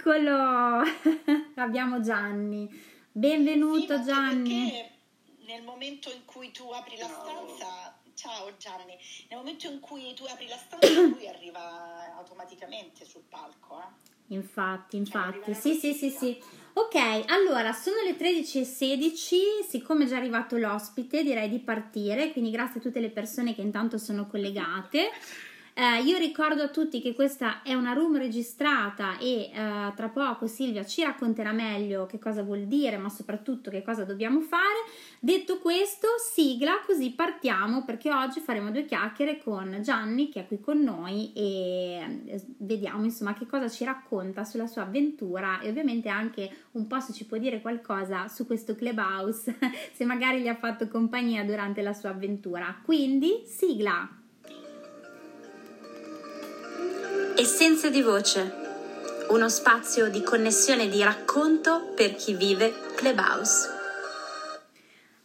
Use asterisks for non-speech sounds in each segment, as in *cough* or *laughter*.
Eccolo, *laughs* abbiamo Gianni. Benvenuto sì, Gianni. Perché nel momento in cui tu apri la stanza, ciao Gianni, nel momento in cui tu apri la stanza *coughs* lui arriva automaticamente sul palco. Eh? Infatti, infatti, sì, sì, sì, sì. Ok, allora sono le 13.16, siccome è già arrivato l'ospite direi di partire, quindi grazie a tutte le persone che intanto sono collegate. *laughs* Eh, io ricordo a tutti che questa è una room registrata e eh, tra poco Silvia ci racconterà meglio che cosa vuol dire, ma soprattutto che cosa dobbiamo fare. Detto questo, sigla, così partiamo perché oggi faremo due chiacchiere con Gianni che è qui con noi e eh, vediamo insomma che cosa ci racconta sulla sua avventura e ovviamente anche un po' se ci può dire qualcosa su questo clubhouse, *laughs* se magari gli ha fatto compagnia durante la sua avventura. Quindi, sigla! Essenze di voce, uno spazio di connessione e di racconto per chi vive Clubhouse.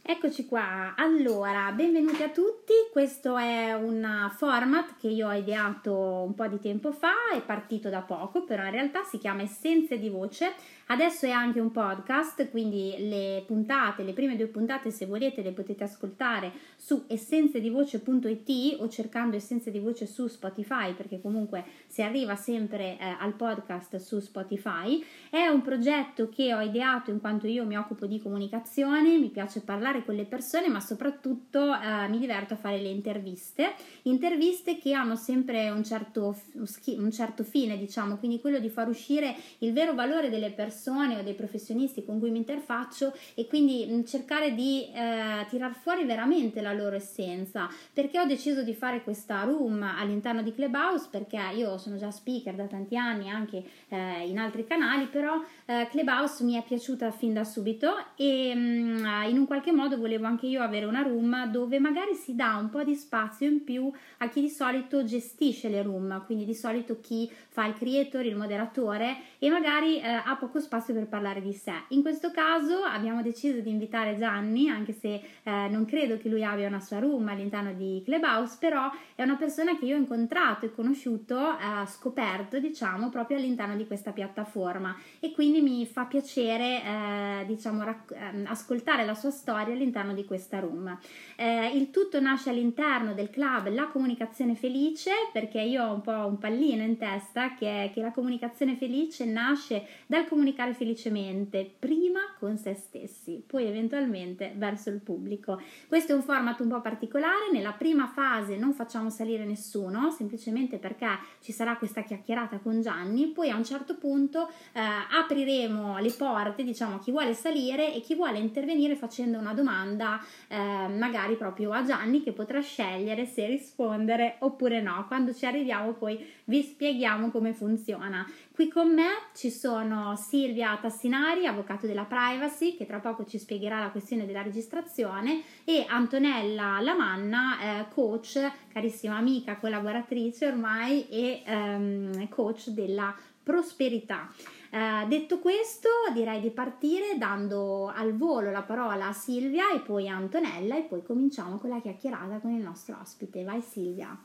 Eccoci qua, allora benvenuti a tutti, questo è un format che io ho ideato un po' di tempo fa, è partito da poco, però in realtà si chiama Essenze di Voce Adesso è anche un podcast, quindi le puntate, le prime due puntate, se volete, le potete ascoltare su essenzedivoce.it o cercando Essenze di Voce su Spotify, perché comunque si arriva sempre eh, al podcast su Spotify. È un progetto che ho ideato in quanto io mi occupo di comunicazione, mi piace parlare con le persone, ma soprattutto eh, mi diverto a fare le interviste. Interviste che hanno sempre un certo, un certo fine, diciamo, quindi quello di far uscire il vero valore delle persone persone o dei professionisti con cui mi interfaccio e quindi cercare di eh, tirar fuori veramente la loro essenza. Perché ho deciso di fare questa room all'interno di Clubhouse? Perché io sono già speaker da tanti anni anche eh, in altri canali, però eh, Clubhouse mi è piaciuta fin da subito e mh, in un qualche modo volevo anche io avere una room dove magari si dà un po' di spazio in più a chi di solito gestisce le room, quindi di solito chi fa il creator, il moderatore e magari eh, ha poco spazio per parlare di sé. In questo caso abbiamo deciso di invitare Gianni, anche se eh, non credo che lui abbia una sua room all'interno di Clubhouse, però è una persona che io ho incontrato e conosciuto, eh, scoperto, diciamo, proprio all'interno di questa piattaforma e quindi mi fa piacere, eh, diciamo, rac- ehm, ascoltare la sua storia all'interno di questa room. Eh, il tutto nasce all'interno del club La Comunicazione Felice, perché io ho un po' un pallino in testa che che la comunicazione felice nasce dal comunicare comunicare felicemente, prima con se stessi, poi eventualmente verso il pubblico. Questo è un format un po' particolare, nella prima fase non facciamo salire nessuno, semplicemente perché ci sarà questa chiacchierata con Gianni, poi a un certo punto eh, apriremo le porte, diciamo, a chi vuole salire e chi vuole intervenire facendo una domanda, eh, magari proprio a Gianni, che potrà scegliere se rispondere oppure no. Quando ci arriviamo poi vi spieghiamo come funziona. Qui con me ci sono Silvia Tassinari, avvocato della privacy, che tra poco ci spiegherà la questione della registrazione, e Antonella Lamanna, eh, coach, carissima amica, collaboratrice ormai e ehm, coach della prosperità. Eh, detto questo, direi di partire dando al volo la parola a Silvia e poi a Antonella e poi cominciamo con la chiacchierata con il nostro ospite. Vai Silvia.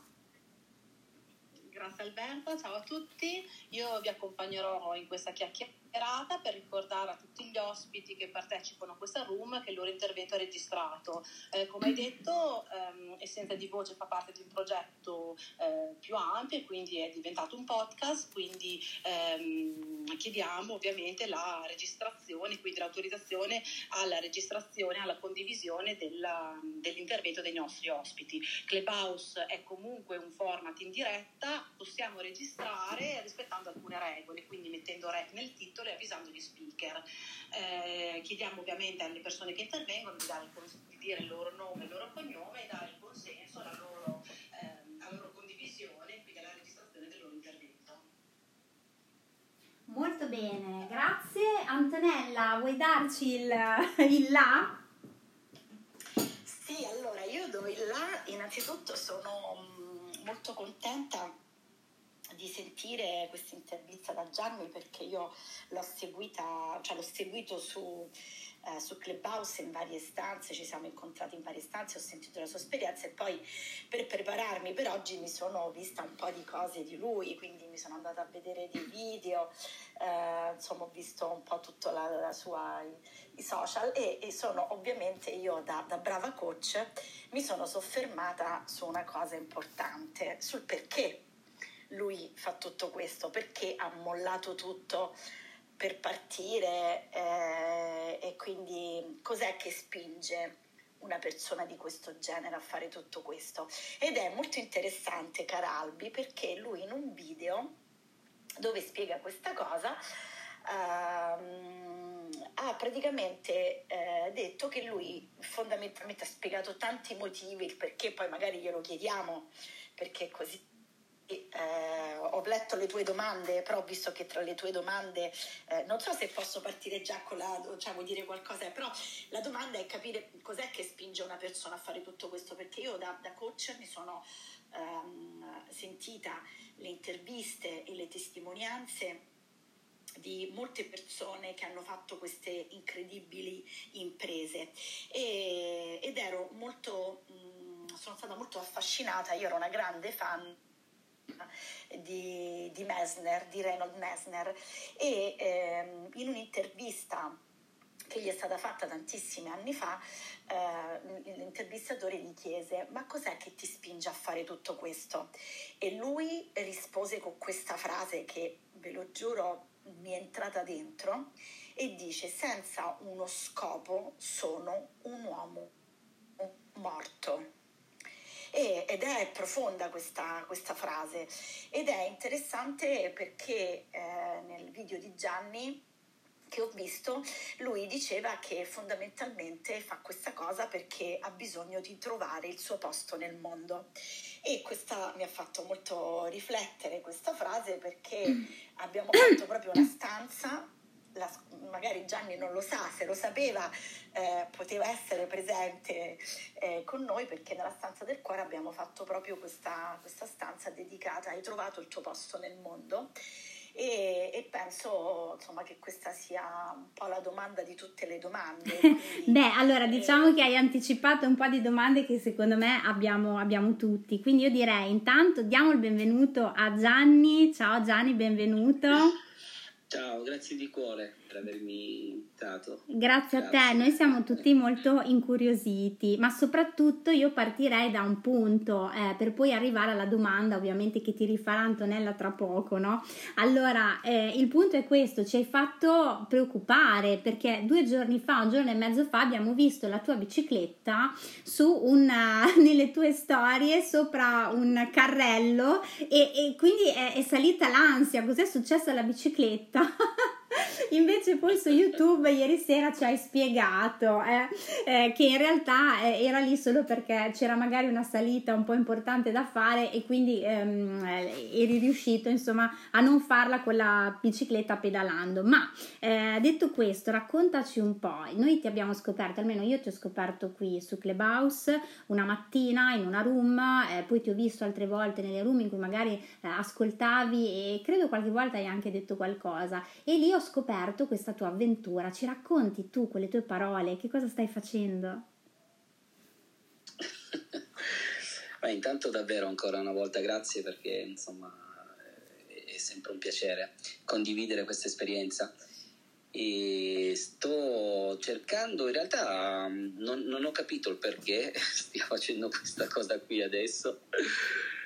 Grazie Alberto, ciao a tutti. Io vi accompagnerò in questa chiacchierata chiacchierata per ricordare a tutti gli ospiti che partecipano a questa room che il loro intervento è registrato. Eh, come hai detto, ehm, Essenza di Voce fa parte di un progetto eh, più ampio e quindi è diventato un podcast, quindi ehm, chiediamo ovviamente la registrazione, quindi l'autorizzazione alla registrazione, alla condivisione della, dell'intervento dei nostri ospiti. Clubhouse è comunque un format in diretta, possiamo registrare rispettando alcune regole, quindi mettendo rec nel titolo titolo e avvisando gli speaker. Eh, chiediamo ovviamente alle persone che intervengono di, il, di, dire il loro nome, il loro cognome e dare il consenso alla loro, eh, alla loro condivisione, quindi alla registrazione del loro intervento. Molto bene, grazie. Antonella, vuoi darci il, *laughs* il là? Sì, allora io do il là, innanzitutto sono mm, molto contenta di sentire questa intervista da Gianni perché io l'ho seguita, cioè l'ho seguito su, eh, su Clubhouse in varie stanze, ci siamo incontrati in varie stanze, ho sentito la sua esperienza e poi per prepararmi per oggi mi sono vista un po' di cose di lui, quindi mi sono andata a vedere dei video, eh, insomma ho visto un po' tutta la, la sua, i, i social e, e, sono ovviamente io da, da brava coach mi sono soffermata su una cosa importante, sul perché lui fa tutto questo, perché ha mollato tutto per partire eh, e quindi cos'è che spinge una persona di questo genere a fare tutto questo. Ed è molto interessante, cara Albi, perché lui in un video dove spiega questa cosa ehm, ha praticamente eh, detto che lui fondamentalmente ha spiegato tanti motivi, il perché poi magari glielo chiediamo, perché così eh, ho letto le tue domande, però ho visto che tra le tue domande, eh, non so se posso partire già con la, cioè vuoi dire qualcosa, però la domanda è capire cos'è che spinge una persona a fare tutto questo, perché io da, da coach mi sono ehm, sentita le interviste e le testimonianze di molte persone che hanno fatto queste incredibili imprese. E, ed ero molto, mh, sono stata molto affascinata, io ero una grande fan di, di Messner, di Reynold Messner e ehm, in un'intervista che gli è stata fatta tantissimi anni fa, eh, l'intervistatore gli chiese ma cos'è che ti spinge a fare tutto questo? E lui rispose con questa frase che ve lo giuro mi è entrata dentro e dice senza uno scopo sono un uomo morto. E, ed è profonda questa, questa, frase ed è interessante perché eh, nel video di Gianni che ho visto, lui diceva che fondamentalmente fa questa cosa perché ha bisogno di trovare il suo posto nel mondo. E questa mi ha fatto molto riflettere questa frase perché abbiamo fatto proprio una stanza la, magari Gianni non lo sa, se lo sapeva eh, poteva essere presente eh, con noi perché nella stanza del cuore abbiamo fatto proprio questa, questa stanza dedicata, hai trovato il tuo posto nel mondo e, e, penso insomma che questa sia un po' la domanda di tutte le domande. *laughs* Beh, allora diciamo eh, che hai anticipato un po' di domande che secondo me abbiamo, abbiamo tutti, quindi io direi intanto diamo il benvenuto a Gianni, ciao Gianni, benvenuto. Ciao, grazie di cuore per avermi invitato. Grazie, Grazie, a te, noi siamo tutti molto incuriositi, ma soprattutto io partirei da un punto eh, per poi arrivare alla domanda ovviamente che ti rifarà Antonella tra poco, no? Allora, eh, il punto è questo, ci hai fatto preoccupare perché due giorni fa, un giorno e mezzo fa abbiamo visto la tua bicicletta su una, *laughs* nelle tue storie sopra un carrello e, e quindi è, è salita l'ansia, cos'è successo alla bicicletta? *laughs* *laughs* Invece poi su YouTube ieri sera ci hai spiegato eh, eh, che in realtà eh, era lì solo perché c'era magari una salita un po' importante da fare e quindi ehm, eh, eri riuscito insomma a non farla con la bicicletta pedalando. Ma eh, detto questo, raccontaci un po'. Noi ti abbiamo scoperto, almeno io ti ho scoperto qui su Clubhouse una mattina in una room, eh, poi ti ho visto altre volte nelle room in cui magari ascoltavi e credo qualche volta hai anche detto qualcosa e lì ho scoperto scoperto questa tua avventura. Ci racconti tu con le tue parole che cosa stai facendo? *laughs* Beh, intanto davvero ancora una volta grazie perché insomma è sempre un piacere condividere questa esperienza e sto cercando in realtà non, non ho capito il perché *laughs* stia facendo questa cosa qui adesso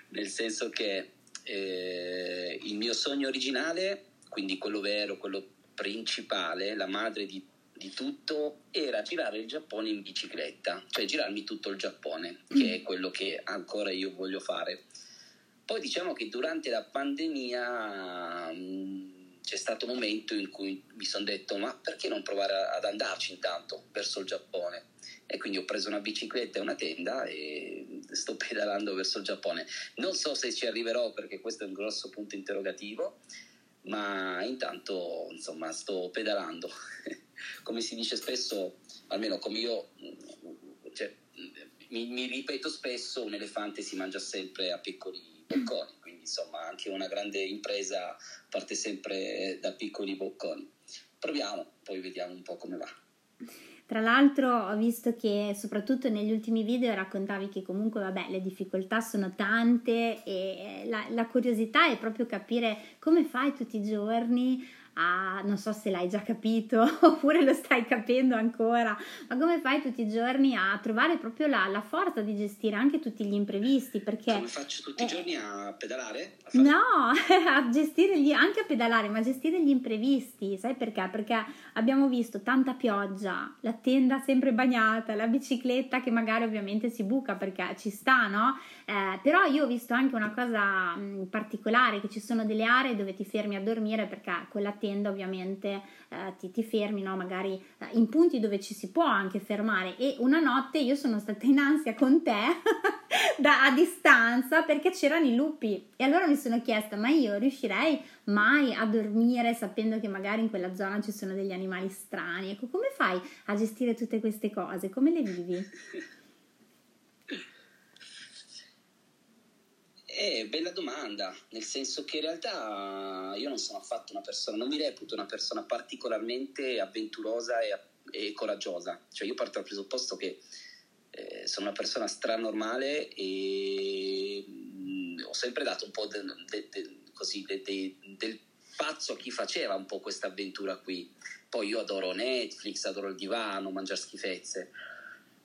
nel senso che eh, il mio sogno originale quindi quello vero quello principale, la madre di, di, tutto, era girare il Giappone in bicicletta, cioè girarmi tutto il Giappone, che è quello che ancora io voglio fare. Poi diciamo che durante la pandemia mh, mm, c'è stato un momento in cui mi sono detto ma perché non provare ad andarci intanto verso il Giappone? E quindi ho preso una bicicletta e una tenda e sto pedalando verso il Giappone. Non so se ci arriverò perché questo è un grosso punto interrogativo, ma intanto insomma sto pedalando. *laughs* come si dice spesso, almeno come io cioè, mi, mi, ripeto spesso, un elefante si mangia sempre a piccoli bocconi, quindi insomma anche una grande impresa parte sempre da piccoli bocconi. Proviamo, poi vediamo un po' come va. Tra l'altro ho visto che soprattutto negli ultimi video raccontavi che comunque vabbè le difficoltà sono tante e la, la curiosità è proprio capire come fai tutti i giorni a, non so se l'hai già capito *laughs* oppure lo stai capendo ancora, ma come fai tutti i giorni a trovare proprio la, la forza di gestire anche tutti gli imprevisti? Perché, come faccio tutti i eh, giorni a pedalare? A no, *laughs* a gestire gli, anche a pedalare, ma a gestire gli imprevisti, sai perché? Perché abbiamo visto tanta pioggia, la tenda sempre bagnata, la bicicletta che magari ovviamente si buca perché ci sta, no? Eh, però io ho visto anche una cosa mh, particolare, che ci sono delle aree dove ti fermi a dormire perché con la tenda ovviamente eh, ti, ti, fermi, no? magari eh, in punti dove ci si può anche fermare e una notte io sono stata in ansia con te *laughs* da, a distanza perché c'erano i lupi e allora mi sono chiesta ma io riuscirei mai a dormire sapendo che magari in quella zona ci sono degli animali strani ecco come fai a gestire tutte queste cose come le vivi? *laughs* Eh, bella domanda, nel senso che in realtà io non sono affatto una persona, non mi reputo una persona particolarmente avventurosa e, e coraggiosa. Cioè io parto dal presupposto che eh, sono una persona stranormale e mh, mm, ho sempre dato un po' de, de, de, così, del pazzo a chi faceva un po' questa avventura qui. Poi io adoro Netflix, adoro il divano, mangiare schifezze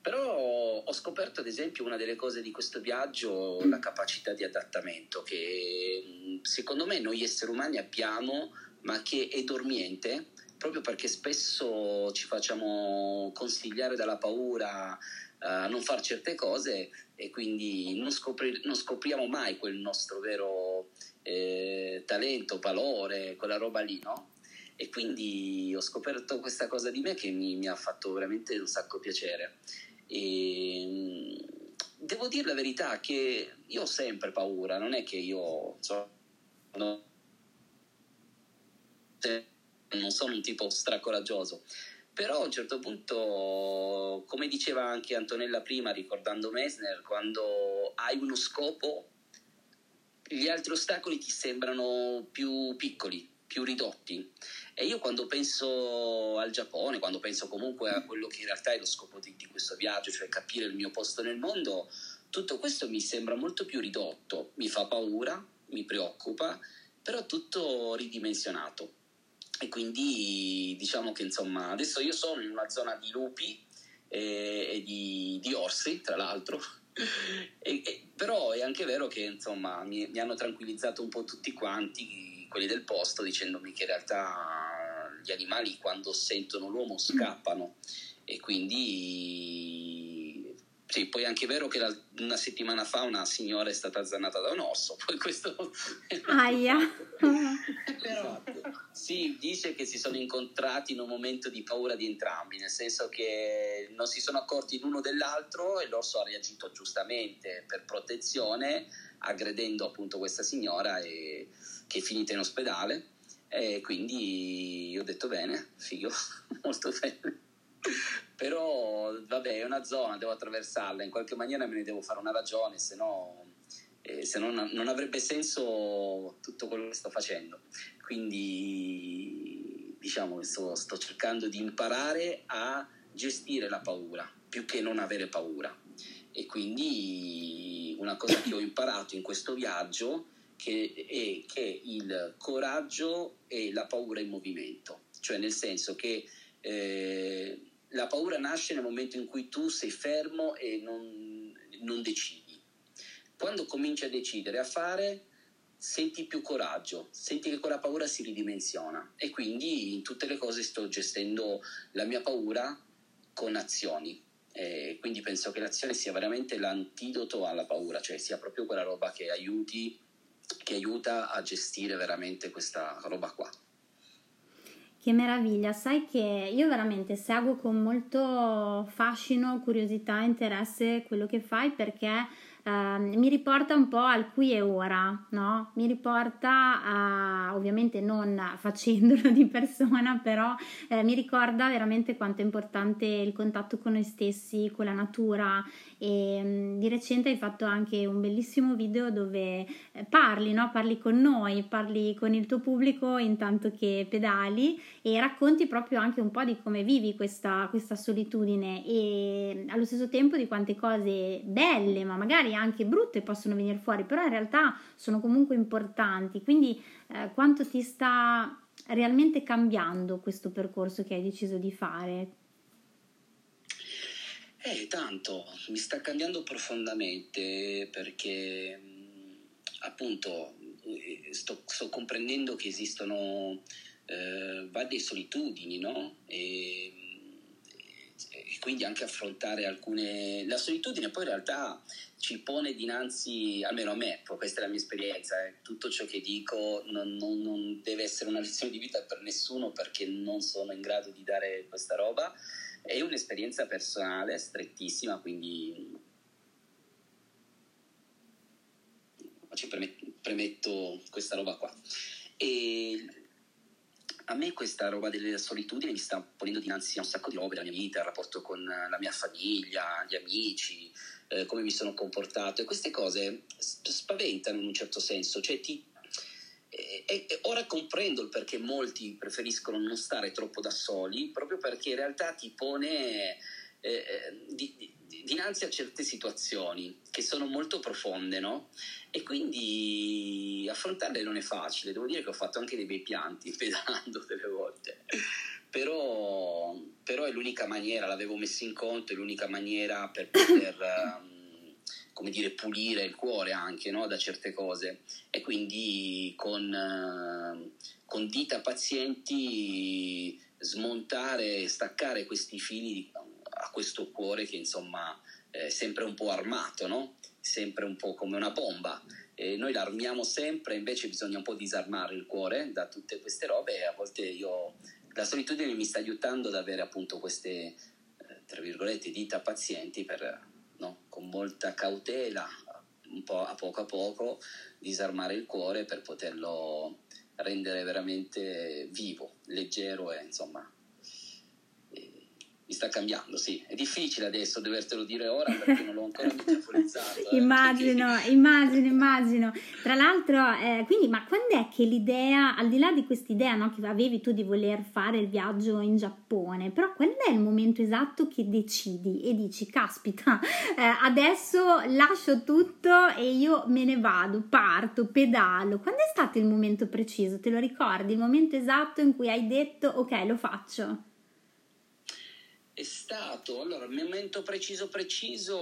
però ho scoperto ad esempio una delle cose di questo viaggio, la capacità di adattamento che secondo me noi esseri umani abbiamo, ma che è dormiente proprio perché spesso ci facciamo consigliare dalla paura a non fare certe cose e quindi non, scopri- non scopriamo mai quel nostro vero eh, talento, valore, quella roba lì, no? E quindi ho scoperto questa cosa di me che mi, mi ha fatto veramente un sacco piacere. E, mm, devo dire la verità che io ho sempre paura, non è che io so, no, non sono un tipo stracoraggioso, però a un certo punto, come diceva anche Antonella prima, ricordando Messner, quando hai uno scopo, gli altri ostacoli ti sembrano più piccoli, più ridotti. E io quando penso al Giappone, quando penso comunque a quello che in realtà è lo scopo di, di questo viaggio, cioè capire il mio posto nel mondo, tutto questo mi sembra molto più ridotto, mi fa paura, mi preoccupa, però tutto ridimensionato. E quindi diciamo che insomma adesso io sono in una zona di lupi e, e di, di, orsi, tra l'altro. *laughs* e, e, però è anche vero che insomma mi, mi hanno tranquillizzato un po' tutti quanti quelli del posto dicendomi che in realtà gli animali quando sentono l'uomo scappano e quindi sì, poi è anche vero che la, una settimana fa una signora è stata azzannata da un orso, poi questo... *laughs* Aia! *laughs* Però sì, dice che si sono incontrati in un momento di paura di entrambi, nel senso che non si sono accorti l'uno dell'altro e l'orso ha reagito giustamente per protezione, aggredendo appunto questa signora e che è finita in ospedale e quindi ho detto bene, figo, *laughs* molto bene. Però vabbè, è una zona, devo attraversarla, in qualche maniera me ne devo fare una ragione, se no, eh, se no non avrebbe senso tutto quello che sto facendo. Quindi diciamo sto, sto cercando di imparare a gestire la paura più che non avere paura. E quindi una cosa che ho imparato in questo viaggio che è che il coraggio e la paura in movimento, cioè nel senso che eh, la paura nasce nel momento in cui tu sei fermo e non, non decidi. Quando cominci a decidere, a fare, senti più coraggio, senti che quella paura si ridimensiona e quindi in tutte le cose sto gestendo la mia paura con azioni. E quindi penso che l'azione sia veramente l'antidoto alla paura, cioè sia proprio quella roba che aiuti che aiuta a gestire veramente questa roba qua. Che meraviglia, sai che io veramente seguo con molto fascino, curiosità interesse quello che fai perché eh, mi riporta un po' al qui e ora, no? Mi riporta a, ovviamente non facendolo di persona, però eh, mi ricorda veramente quanto è importante il contatto con noi stessi, con la natura e mm, di recente hai fatto anche un bellissimo video dove eh, parli, no? Parli con noi, parli con il tuo pubblico intanto che pedali e racconti proprio anche un po' di come vivi questa, questa solitudine e allo stesso tempo di quante cose belle, ma magari anche brutte possono venire fuori, però in realtà sono comunque importanti. Quindi eh, quanto ti sta realmente cambiando questo percorso che hai deciso di fare? Eh, tanto, mi sta cambiando profondamente perché appunto eh, sto, sto, comprendendo che esistono eh, varie solitudini, no? E, e, quindi anche affrontare alcune... La solitudine poi in realtà ci pone dinanzi, almeno a me, questa è la mia esperienza, eh, tutto ciò che dico non, non, non deve essere una lezione di vita per nessuno perché non sono in grado di dare questa roba è un'esperienza personale strettissima, quindi ci premetto questa roba qua. E a me questa roba della solitudine mi sta ponendo dinanzi a un sacco di robe della mia vita, il rapporto con la mia famiglia, gli amici, eh, come mi sono comportato e queste cose spaventano in un certo senso, cioè ti e, e, ora comprendo il perché molti preferiscono non stare troppo da soli, proprio perché in realtà ti pone eh, eh, di, di, dinanzi a certe situazioni che sono molto profonde, no? E quindi affrontarle non è facile. Devo dire che ho fatto anche dei bei pianti *laughs* pedalando delle volte. Però, però, è l'unica maniera, l'avevo messo in conto, è l'unica maniera per poter *coughs* come dire, pulire il cuore anche no? da certe cose e quindi con, uh, con dita pazienti smontare, staccare questi fili a questo cuore che insomma è sempre un po' armato, no? sempre un po' come una bomba. E noi l'armiamo sempre, invece bisogna un po' disarmare il cuore da tutte queste robe e a volte io, la solitudine mi sta aiutando ad avere appunto queste, eh, tra virgolette, dita pazienti per? Con molta cautela, un po' a poco a poco, disarmare il cuore per poterlo rendere veramente vivo, leggero e insomma mi sta cambiando, sì. È difficile adesso dovertelo dire ora perché non l'ho ancora *laughs* metaforizzato. Eh, immagino, perché... immagino, immagino. Tra l'altro, eh, quindi, ma quando è che l'idea, al di là di quest'idea no, che avevi tu di voler fare il viaggio in Giappone, però quando è il momento esatto che decidi e dici, caspita, eh, adesso lascio tutto e io me ne vado, parto, pedalo. Quando è stato il momento preciso? Te lo ricordi? Il momento esatto in cui hai detto, ok, lo faccio? È stato, allora, momento preciso preciso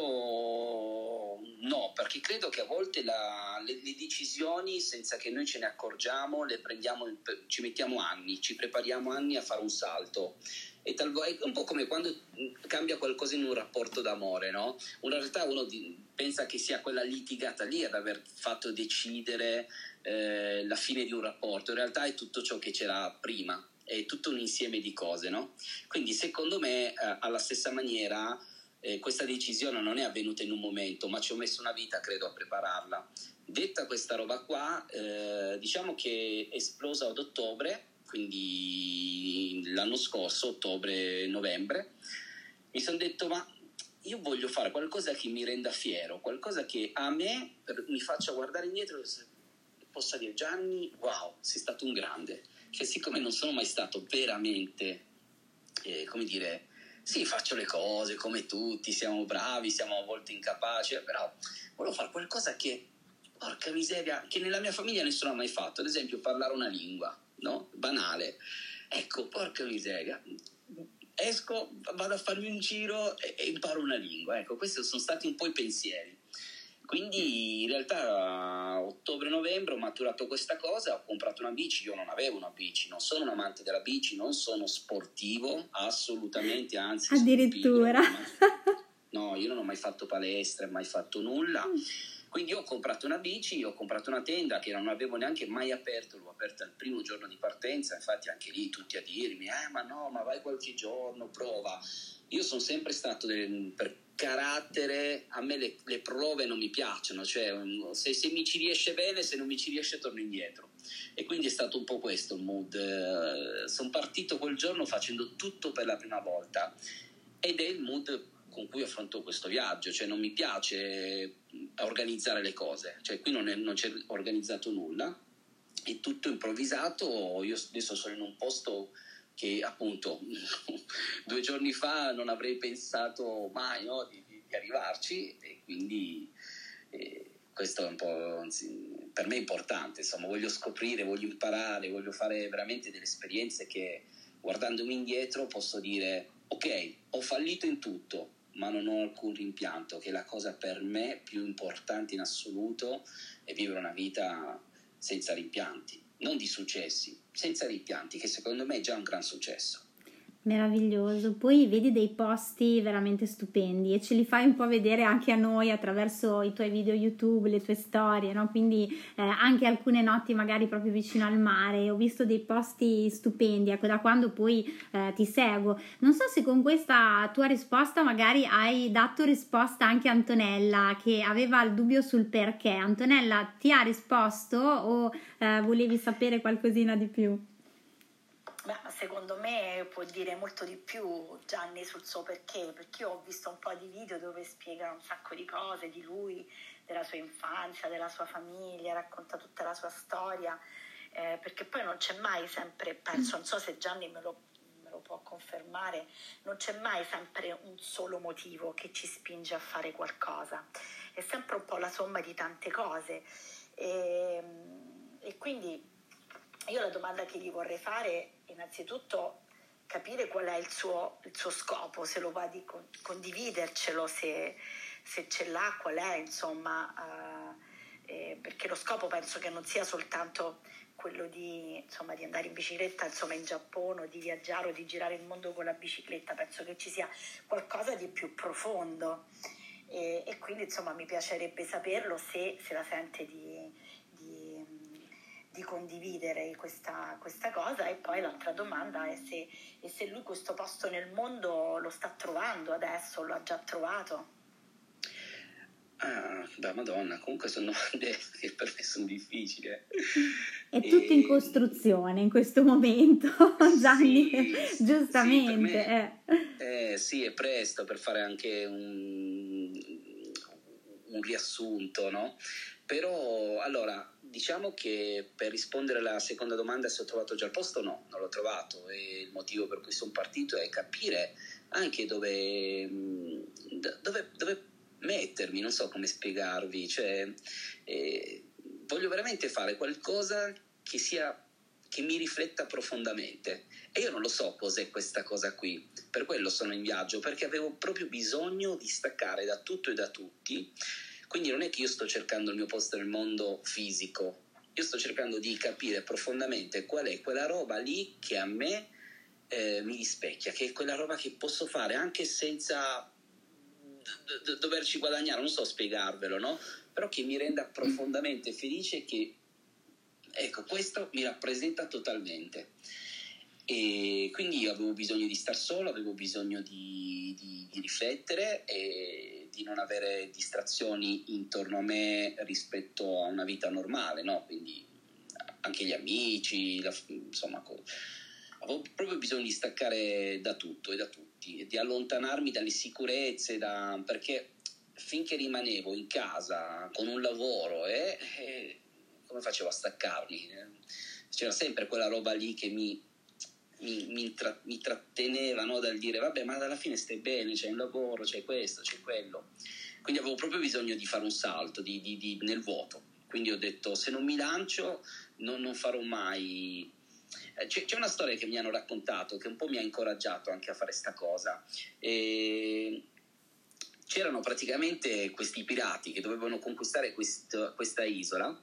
no, perché credo che a volte la, le, le, decisioni, senza che noi ce ne accorgiamo, le prendiamo, ci mettiamo anni, ci prepariamo anni a fare un salto. E talvolta è un po' come quando cambia qualcosa in un rapporto d'amore, no? In realtà uno pensa che sia quella litigata lì ad aver fatto decidere eh, la fine di un rapporto, in realtà è tutto ciò che c'era prima è tutto un insieme di cose, no? Quindi secondo me eh, alla stessa maniera eh, questa decisione non è avvenuta in un momento, ma ci ho messo una vita, credo, a prepararla. Detta questa roba qua, eh, diciamo che è esplosa ad ottobre, quindi l'anno scorso, ottobre-novembre, mi sono detto ma io voglio fare qualcosa che mi renda fiero, qualcosa che a me mi faccia guardare indietro e possa dire Gianni, wow, sei stato un grande che siccome non sono mai stato veramente, eh, come dire, sì, faccio le cose come tutti, siamo bravi, siamo a volte incapaci, però volevo fare qualcosa che, porca miseria, che nella mia famiglia nessuno ha mai fatto, ad esempio parlare una lingua, no? Banale. Ecco, porca miseria, esco, vado a farmi un giro e, e imparo una lingua. Ecco, questi sono stati un po' i pensieri. Quindi in realtà a ottobre-novembre ho maturato questa cosa, ho comprato una bici, io non avevo una bici, non sono un amante della bici, non sono sportivo, assolutamente, anzi... Addirittura. *laughs* no, io non ho mai fatto palestra, mai fatto nulla. Quindi ho comprato una bici, ho comprato una tenda che non avevo neanche mai aperto, l'ho aperta il primo giorno di partenza, infatti anche lì tutti a dirmi, eh ma no, ma vai qualche giorno, prova. Io sono sempre stato del, per carattere, a me le, le, prove non mi piacciono, cioè se, se, mi ci riesce bene, se non mi ci riesce torno indietro. E quindi è stato un po' questo il mood. Sono partito quel giorno facendo tutto per la prima volta ed è il mood con cui affronto questo viaggio, cioè non mi piace organizzare le cose, cioè qui non, è, non c'è organizzato nulla, è tutto improvvisato, io adesso sono in un posto che appunto *laughs* due giorni fa non avrei pensato mai no, di, di, arrivarci e quindi, eh, questo è un po' per me importante, insomma, voglio scoprire, voglio imparare, voglio fare veramente delle esperienze che guardandomi indietro posso dire ok, ho fallito in tutto, ma non ho alcun rimpianto, che la cosa per me più importante in assoluto è vivere una vita senza rimpianti, non di successi, senza rimpianti, che secondo me è già un gran successo. Meraviglioso, poi vedi dei posti veramente stupendi e ce li fai un po' vedere anche a noi attraverso i tuoi video YouTube, le tue storie, no? quindi eh, anche alcune notti magari proprio vicino al mare, ho visto dei posti stupendi, ecco da quando poi eh, ti seguo. Non so se con questa tua risposta magari hai dato risposta anche a Antonella che aveva il dubbio sul perché. Antonella ti ha risposto o eh, volevi sapere qualcosina di più? Beh, secondo me può dire molto di più Gianni sul suo perché, perché io ho visto un po' di video dove spiega un sacco di cose di lui, della sua infanzia, della sua famiglia, racconta tutta la sua storia, eh, perché poi non c'è mai sempre, penso, non so se Gianni me lo, me lo può confermare, non c'è mai sempre un solo motivo che ci spinge a fare qualcosa, è sempre un po' la somma di tante cose. E, e quindi io la domanda che gli vorrei fare innanzitutto capire qual è il suo, il suo scopo, se lo va di condividercelo, se, se ce l'ha, qual è, insomma, uh, eh, perché lo scopo penso che non sia soltanto quello di, insomma, di andare in bicicletta insomma, in Giappone o di viaggiare o di girare il mondo con la bicicletta, penso che ci sia qualcosa di più profondo. E, e quindi insomma mi piacerebbe saperlo se, se la sente di, di condividere questa, questa, cosa e poi l'altra domanda è se, è se lui questo posto nel mondo lo sta trovando adesso, lo ha già trovato. Ah, beh, madonna, comunque sono *laughs* domande che per me sono difficili. È e... tutto in costruzione in questo momento, *laughs* Gianni, sì, giustamente. Sì, me, eh. Eh, sì, è presto per fare anche un, un riassunto, no? Però, allora, Diciamo che per rispondere alla seconda domanda se ho trovato già il posto, no, non l'ho trovato e il motivo per cui sono partito è capire anche dove, mm, dove, dove mettermi, non so come spiegarvi, cioè eh, voglio veramente fare qualcosa che sia che mi rifletta profondamente. E io non lo so cos'è questa cosa qui, per quello sono in viaggio, perché avevo proprio bisogno di staccare da tutto e da tutti quindi non è che io sto cercando il mio posto nel mondo fisico, io sto cercando di capire profondamente qual è quella roba lì che a me eh, mi rispecchia, che è quella roba che posso fare anche senza d- d- doverci guadagnare, non so spiegarvelo, no? Però che mi renda profondamente felice che, ecco, questo mi rappresenta totalmente. E quindi io avevo bisogno di star solo, avevo bisogno di, di, di riflettere e di non avere distrazioni intorno a me rispetto a una vita normale, no? Quindi anche gli amici, la, insomma, avevo proprio bisogno di staccare da tutto e da tutti, di allontanarmi dalle sicurezze, da, perché finché rimanevo in casa con un lavoro, eh, eh, come facevo a staccarmi? C'era sempre quella roba lì che mi mi, mi, tra, mi tratteneva no, dal dire vabbè ma alla fine stai bene, c'è un lavoro, c'è questo, c'è quello. Quindi avevo proprio bisogno di fare un salto di, di, di, nel vuoto. Quindi ho detto se non mi lancio non, non farò mai... Eh, c'è, c'è, una storia che mi hanno raccontato che un po' mi ha incoraggiato anche a fare questa cosa. E c'erano praticamente questi pirati che dovevano conquistare quest, questa isola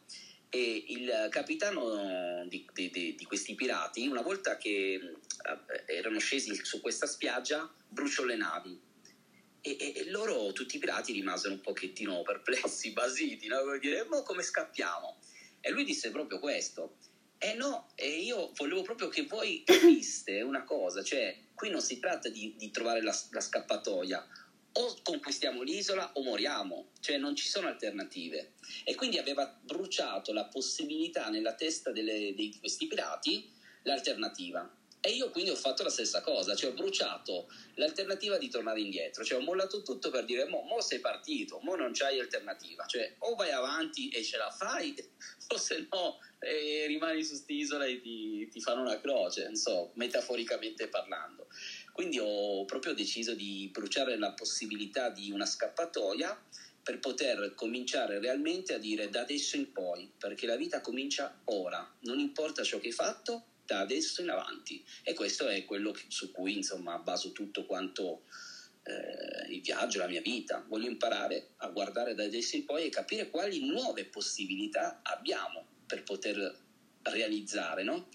e il capitano di, di, di, questi pirati, una volta che eh, erano scesi su questa spiaggia, bruciò le navi. E, e, e loro, tutti i pirati, rimasero un pochettino perplessi, *laughs* basiti, no? Per dire, ma come scappiamo? E lui disse proprio questo. Eh no, e io volevo proprio che voi capiste una cosa, cioè qui non si tratta di, di trovare la, la scappatoia, o conquistiamo l'isola o moriamo, cioè non ci sono alternative. E quindi aveva bruciato la possibilità nella testa delle, di questi pirati l'alternativa. E io quindi ho fatto la stessa cosa, cioè ho bruciato l'alternativa di tornare indietro, cioè ho mollato tutto per dire mo, mo sei partito, mo non c'hai alternativa, cioè o vai avanti e ce la fai *laughs* o se no eh, rimani su quest'isola e ti, ti fanno una croce, non so, metaforicamente parlando. Quindi ho proprio deciso di bruciare la possibilità di una scappatoia per poter cominciare realmente a dire da adesso in poi, perché la vita comincia ora, non importa ciò che hai fatto, da adesso in avanti. E questo è quello su cui insomma baso tutto quanto eh, il viaggio, la mia vita. Voglio imparare a guardare da adesso in poi e capire quali nuove possibilità abbiamo per poter realizzare, no?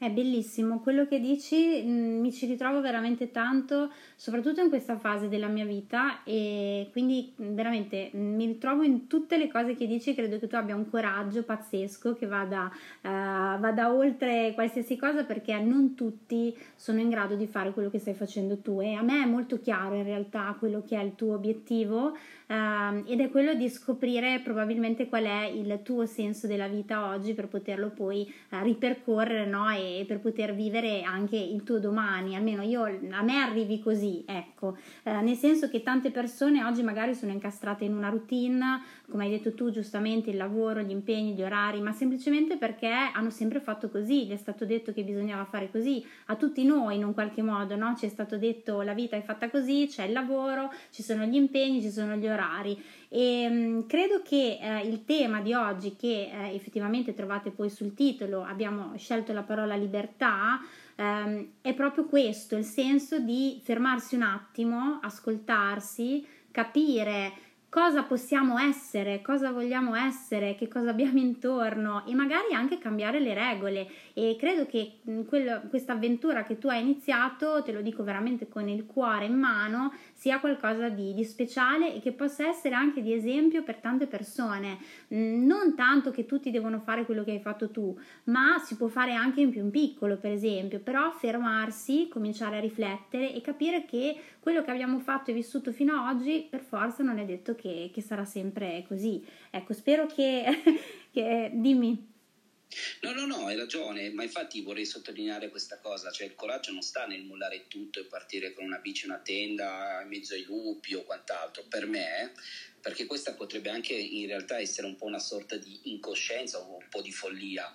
È bellissimo, quello che dici mm, mi ci ritrovo veramente tanto, soprattutto in questa fase della mia vita e quindi mm, veramente mm, mi ritrovo in tutte le cose che dici, credo che tu abbia un coraggio pazzesco che vada, uh, vada oltre qualsiasi cosa perché non tutti sono in grado di fare quello che stai facendo tu. E a me è molto chiaro in realtà quello che è il tuo obiettivo uh, ed è quello di scoprire probabilmente qual è il tuo senso della vita oggi per poterlo poi uh, ripercorrere no? e per poter vivere anche il tuo domani, almeno io, a me arrivi così, ecco, eh, nel senso che tante persone oggi magari sono incastrate in una routine, come hai detto tu giustamente, il lavoro, gli impegni, gli orari, ma semplicemente perché hanno sempre fatto così, gli è stato detto che bisognava fare così, a tutti noi in un qualche modo, no? Ci è stato detto la vita è fatta così, c'è il lavoro, ci sono gli impegni, ci sono gli orari e mh, mm, credo che eh, il tema di oggi, che eh, effettivamente trovate poi sul titolo, abbiamo scelto la parola libertà, ehm, è proprio questo, il senso di fermarsi un attimo, ascoltarsi, capire cosa possiamo essere, cosa vogliamo essere, che cosa abbiamo intorno e magari anche cambiare le regole. E credo che questa avventura che tu hai iniziato, te lo dico veramente con il cuore in mano, sia qualcosa di, di, speciale e che possa essere anche di esempio per tante persone. Non tanto che tutti devono fare quello che hai fatto tu, ma si può fare anche in più in piccolo, per esempio, però fermarsi, cominciare a riflettere e capire che quello che abbiamo fatto e vissuto fino ad oggi per forza non è detto che, che sarà sempre così. Ecco, spero che, *laughs* che dimmi. No, no, no, hai ragione, ma infatti vorrei sottolineare questa cosa, cioè il coraggio non sta nel mollare tutto e partire con una bici, una tenda in mezzo ai lupi o quant'altro, per me, perché questa potrebbe anche in realtà essere un po' una sorta di incoscienza o un po' di follia.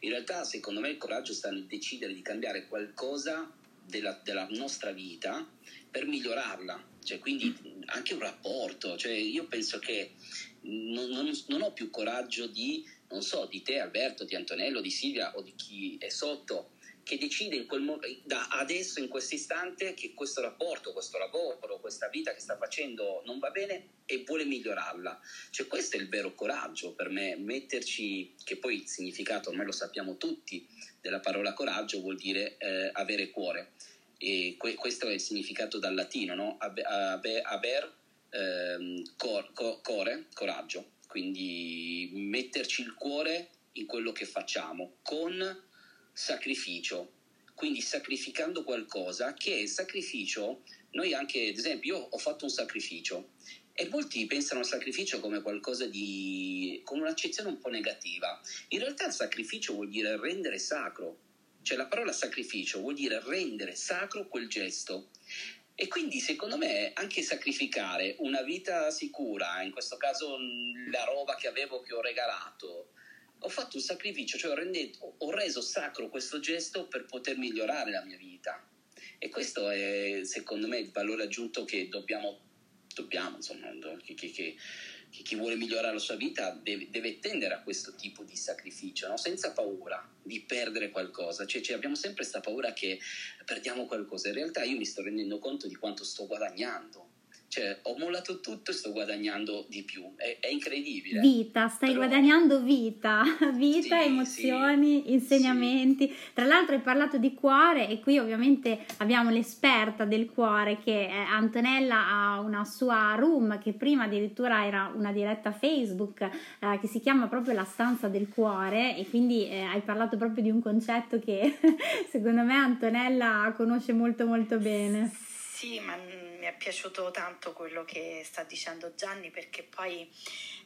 In realtà secondo me il coraggio sta nel decidere di cambiare qualcosa della, della nostra vita per migliorarla, cioè quindi anche un rapporto, cioè io penso che non, non, non ho più coraggio di non so, di te Alberto, di Antonello, di Silvia o di chi è sotto, che decide in quel mo- da adesso, in questo istante, che questo rapporto, questo lavoro, questa vita che sta facendo non va bene e vuole migliorarla. Cioè questo è il vero coraggio per me, metterci, che poi il significato ormai lo sappiamo tutti, della parola coraggio vuol dire eh, avere cuore. E que- questo è il significato dal latino, no? Aver, aver ehm, cor- co- core, coraggio quindi metterci il cuore in quello che facciamo con sacrificio, quindi sacrificando qualcosa che è sacrificio, noi anche ad esempio io ho fatto un sacrificio e molti pensano al sacrificio come qualcosa di come un'accezione un po' negativa. In realtà il sacrificio vuol dire rendere sacro, cioè la parola sacrificio vuol dire rendere sacro quel gesto. E quindi secondo me anche sacrificare una vita sicura, in questo caso la roba che avevo che ho regalato, ho fatto un sacrificio, cioè ho, rendeto, ho reso sacro questo gesto per poter migliorare la mia vita. E questo è secondo me il valore aggiunto che dobbiamo, dobbiamo insomma, che, che, che chi vuole migliorare la sua vita deve, deve tendere a questo tipo di sacrificio, no? senza paura di perdere qualcosa. Cioè, cioè abbiamo sempre questa paura che perdiamo qualcosa. In realtà io mi sto rendendo conto di quanto sto guadagnando cioè, ho mollato tutto e sto guadagnando di più. È, è incredibile. Vita, stai Però... guadagnando vita, *laughs* vita, sì, emozioni, sì, insegnamenti. Sì. Tra l'altro hai parlato di cuore e qui ovviamente abbiamo l'esperta del cuore che Antonella ha una sua room che prima addirittura era una diretta Facebook eh, che si chiama proprio la stanza del cuore e quindi eh, hai parlato proprio di un concetto che *laughs* secondo me Antonella conosce molto molto bene. Sì, ma mi è piaciuto tanto quello che sta dicendo Gianni perché poi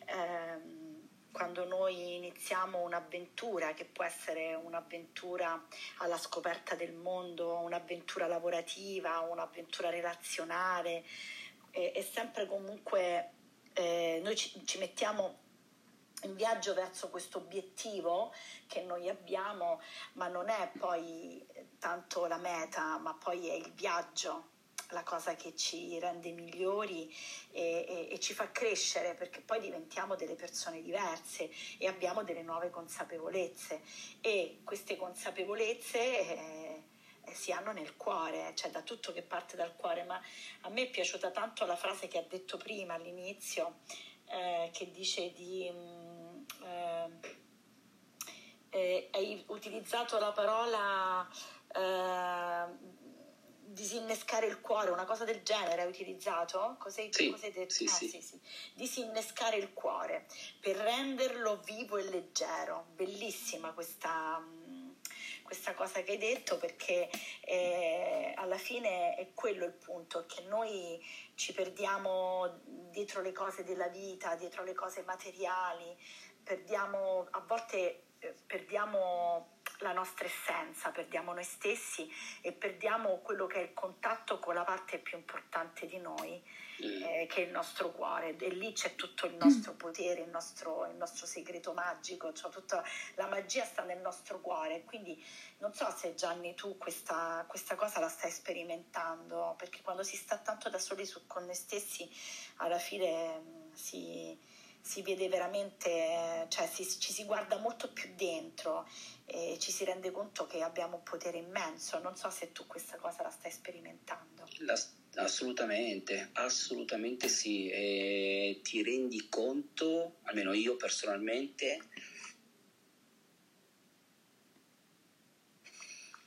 ehm, quando noi iniziamo un'avventura che può essere un'avventura alla scoperta del mondo, un'avventura lavorativa, un'avventura relazionale, è, è sempre comunque eh, noi ci, ci mettiamo in viaggio verso questo obiettivo che noi abbiamo, ma non è poi tanto la meta, ma poi è il viaggio la cosa che ci rende migliori e, e, e, ci fa crescere perché poi diventiamo delle persone diverse e abbiamo delle nuove consapevolezze. E queste consapevolezze eh, si hanno nel cuore, cioè da tutto che parte dal cuore, ma a me è piaciuta tanto la frase che ha detto prima all'inizio eh, che dice di... Mm, eh, eh, hai utilizzato la parola eh, disinnescare il cuore, una cosa del genere hai utilizzato? Cos'hai, sì, cos'hai detto? Sì, ah, sì. sì, sì. Disinnescare il cuore per renderlo vivo e leggero. Bellissima questa, questa cosa che hai detto perché eh, alla fine è quello il punto, che noi ci perdiamo dietro le cose della vita, dietro le cose materiali, perdiamo a volte eh, perdiamo la nostra essenza, perdiamo noi stessi e perdiamo quello che è il contatto con la parte più importante di noi, mm. eh, che è il nostro cuore. E lì c'è tutto il nostro potere, il nostro, il nostro segreto magico, cioè tutta la magia sta nel nostro cuore. Quindi non so se Gianni tu questa, questa cosa la stai sperimentando, perché quando si sta tanto da soli su, con noi stessi, alla fine mh, mm, si si vede veramente, cioè si, ci si guarda molto più dentro e ci si rende conto che abbiamo un potere immenso. Non so se tu questa cosa la stai sperimentando. La, assolutamente, assolutamente sì. E ti rendi conto, almeno io personalmente,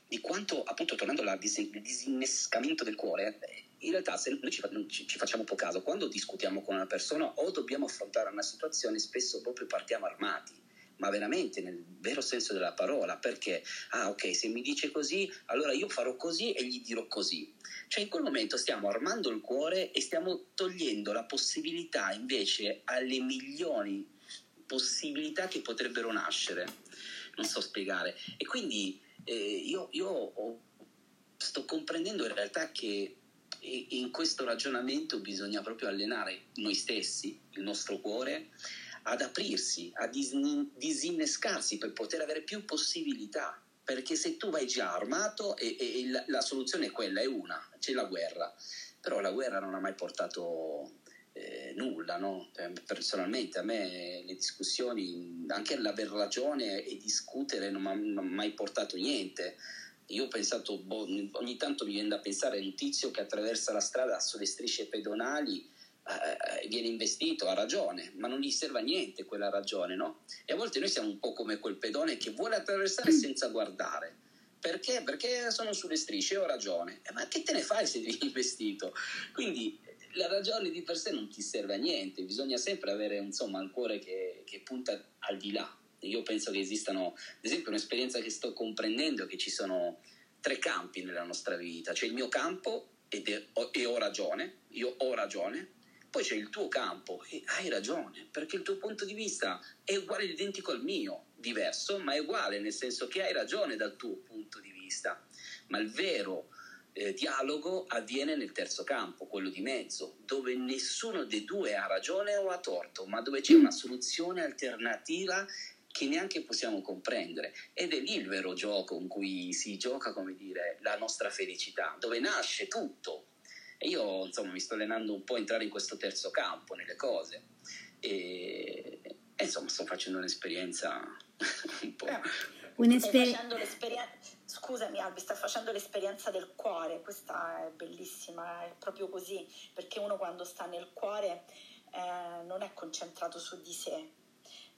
di quanto, appunto, tornando al disinnescamento del cuore, in realtà se noi ci, ci, facciamo un po' caso, quando discutiamo con una persona o dobbiamo affrontare una situazione, spesso proprio partiamo armati, ma veramente nel vero senso della parola, perché, ah ok, se mi dice così, allora io farò così e gli dirò così. Cioè in quel momento stiamo armando il cuore e stiamo togliendo la possibilità invece alle milioni possibilità che potrebbero nascere. Non so spiegare. E quindi eh, io, io ho, sto comprendendo in realtà che e in questo ragionamento bisogna proprio allenare noi stessi, il nostro cuore, ad aprirsi, a disinnescarsi per poter avere più possibilità. Perché se tu vai già armato e, e la, la, soluzione è quella, è una, c'è la guerra. Però la guerra non ha mai portato eh, nulla, no? Cioè, personalmente a me le discussioni, anche l'aver ragione e discutere non mi ha mai portato niente io ho pensato, boh, ogni tanto mi viene da pensare a un tizio che attraversa la strada sulle strisce pedonali eh, viene investito, ha ragione, ma non gli serve a niente quella ragione, no? E a volte noi siamo un po' come quel pedone che vuole attraversare senza guardare. Perché? Perché sono sulle strisce, ho ragione. Eh, ma che te ne fai se devi *laughs* investito? Quindi la ragione di per sé non ti serve a niente, bisogna sempre avere insomma il cuore che, che punta al di là io penso che esistano, ad esempio, un'esperienza che sto comprendendo che ci sono tre campi nella nostra vita. C'è il mio campo ed è, e ho ragione, io ho ragione, poi c'è il tuo campo e hai ragione, perché il tuo punto di vista è uguale, identico al mio, diverso, ma è uguale, nel senso che hai ragione dal tuo punto di vista. Ma il vero eh, dialogo avviene nel terzo campo, quello di mezzo, dove nessuno dei due ha ragione o ha torto, ma dove c'è una soluzione alternativa che neanche possiamo comprendere. Ed è lì il vero gioco in cui si gioca, come dire, la nostra felicità, dove nasce tutto. E io, insomma, mi sto allenando un po' a entrare in questo terzo campo, nelle cose. E, e insomma, sto facendo un'esperienza *laughs* un po'... Un'esperienza... Scusami Albi, sta facendo l'esperienza del cuore, questa è bellissima, è proprio così, perché uno quando sta nel cuore eh, non è concentrato su di sé,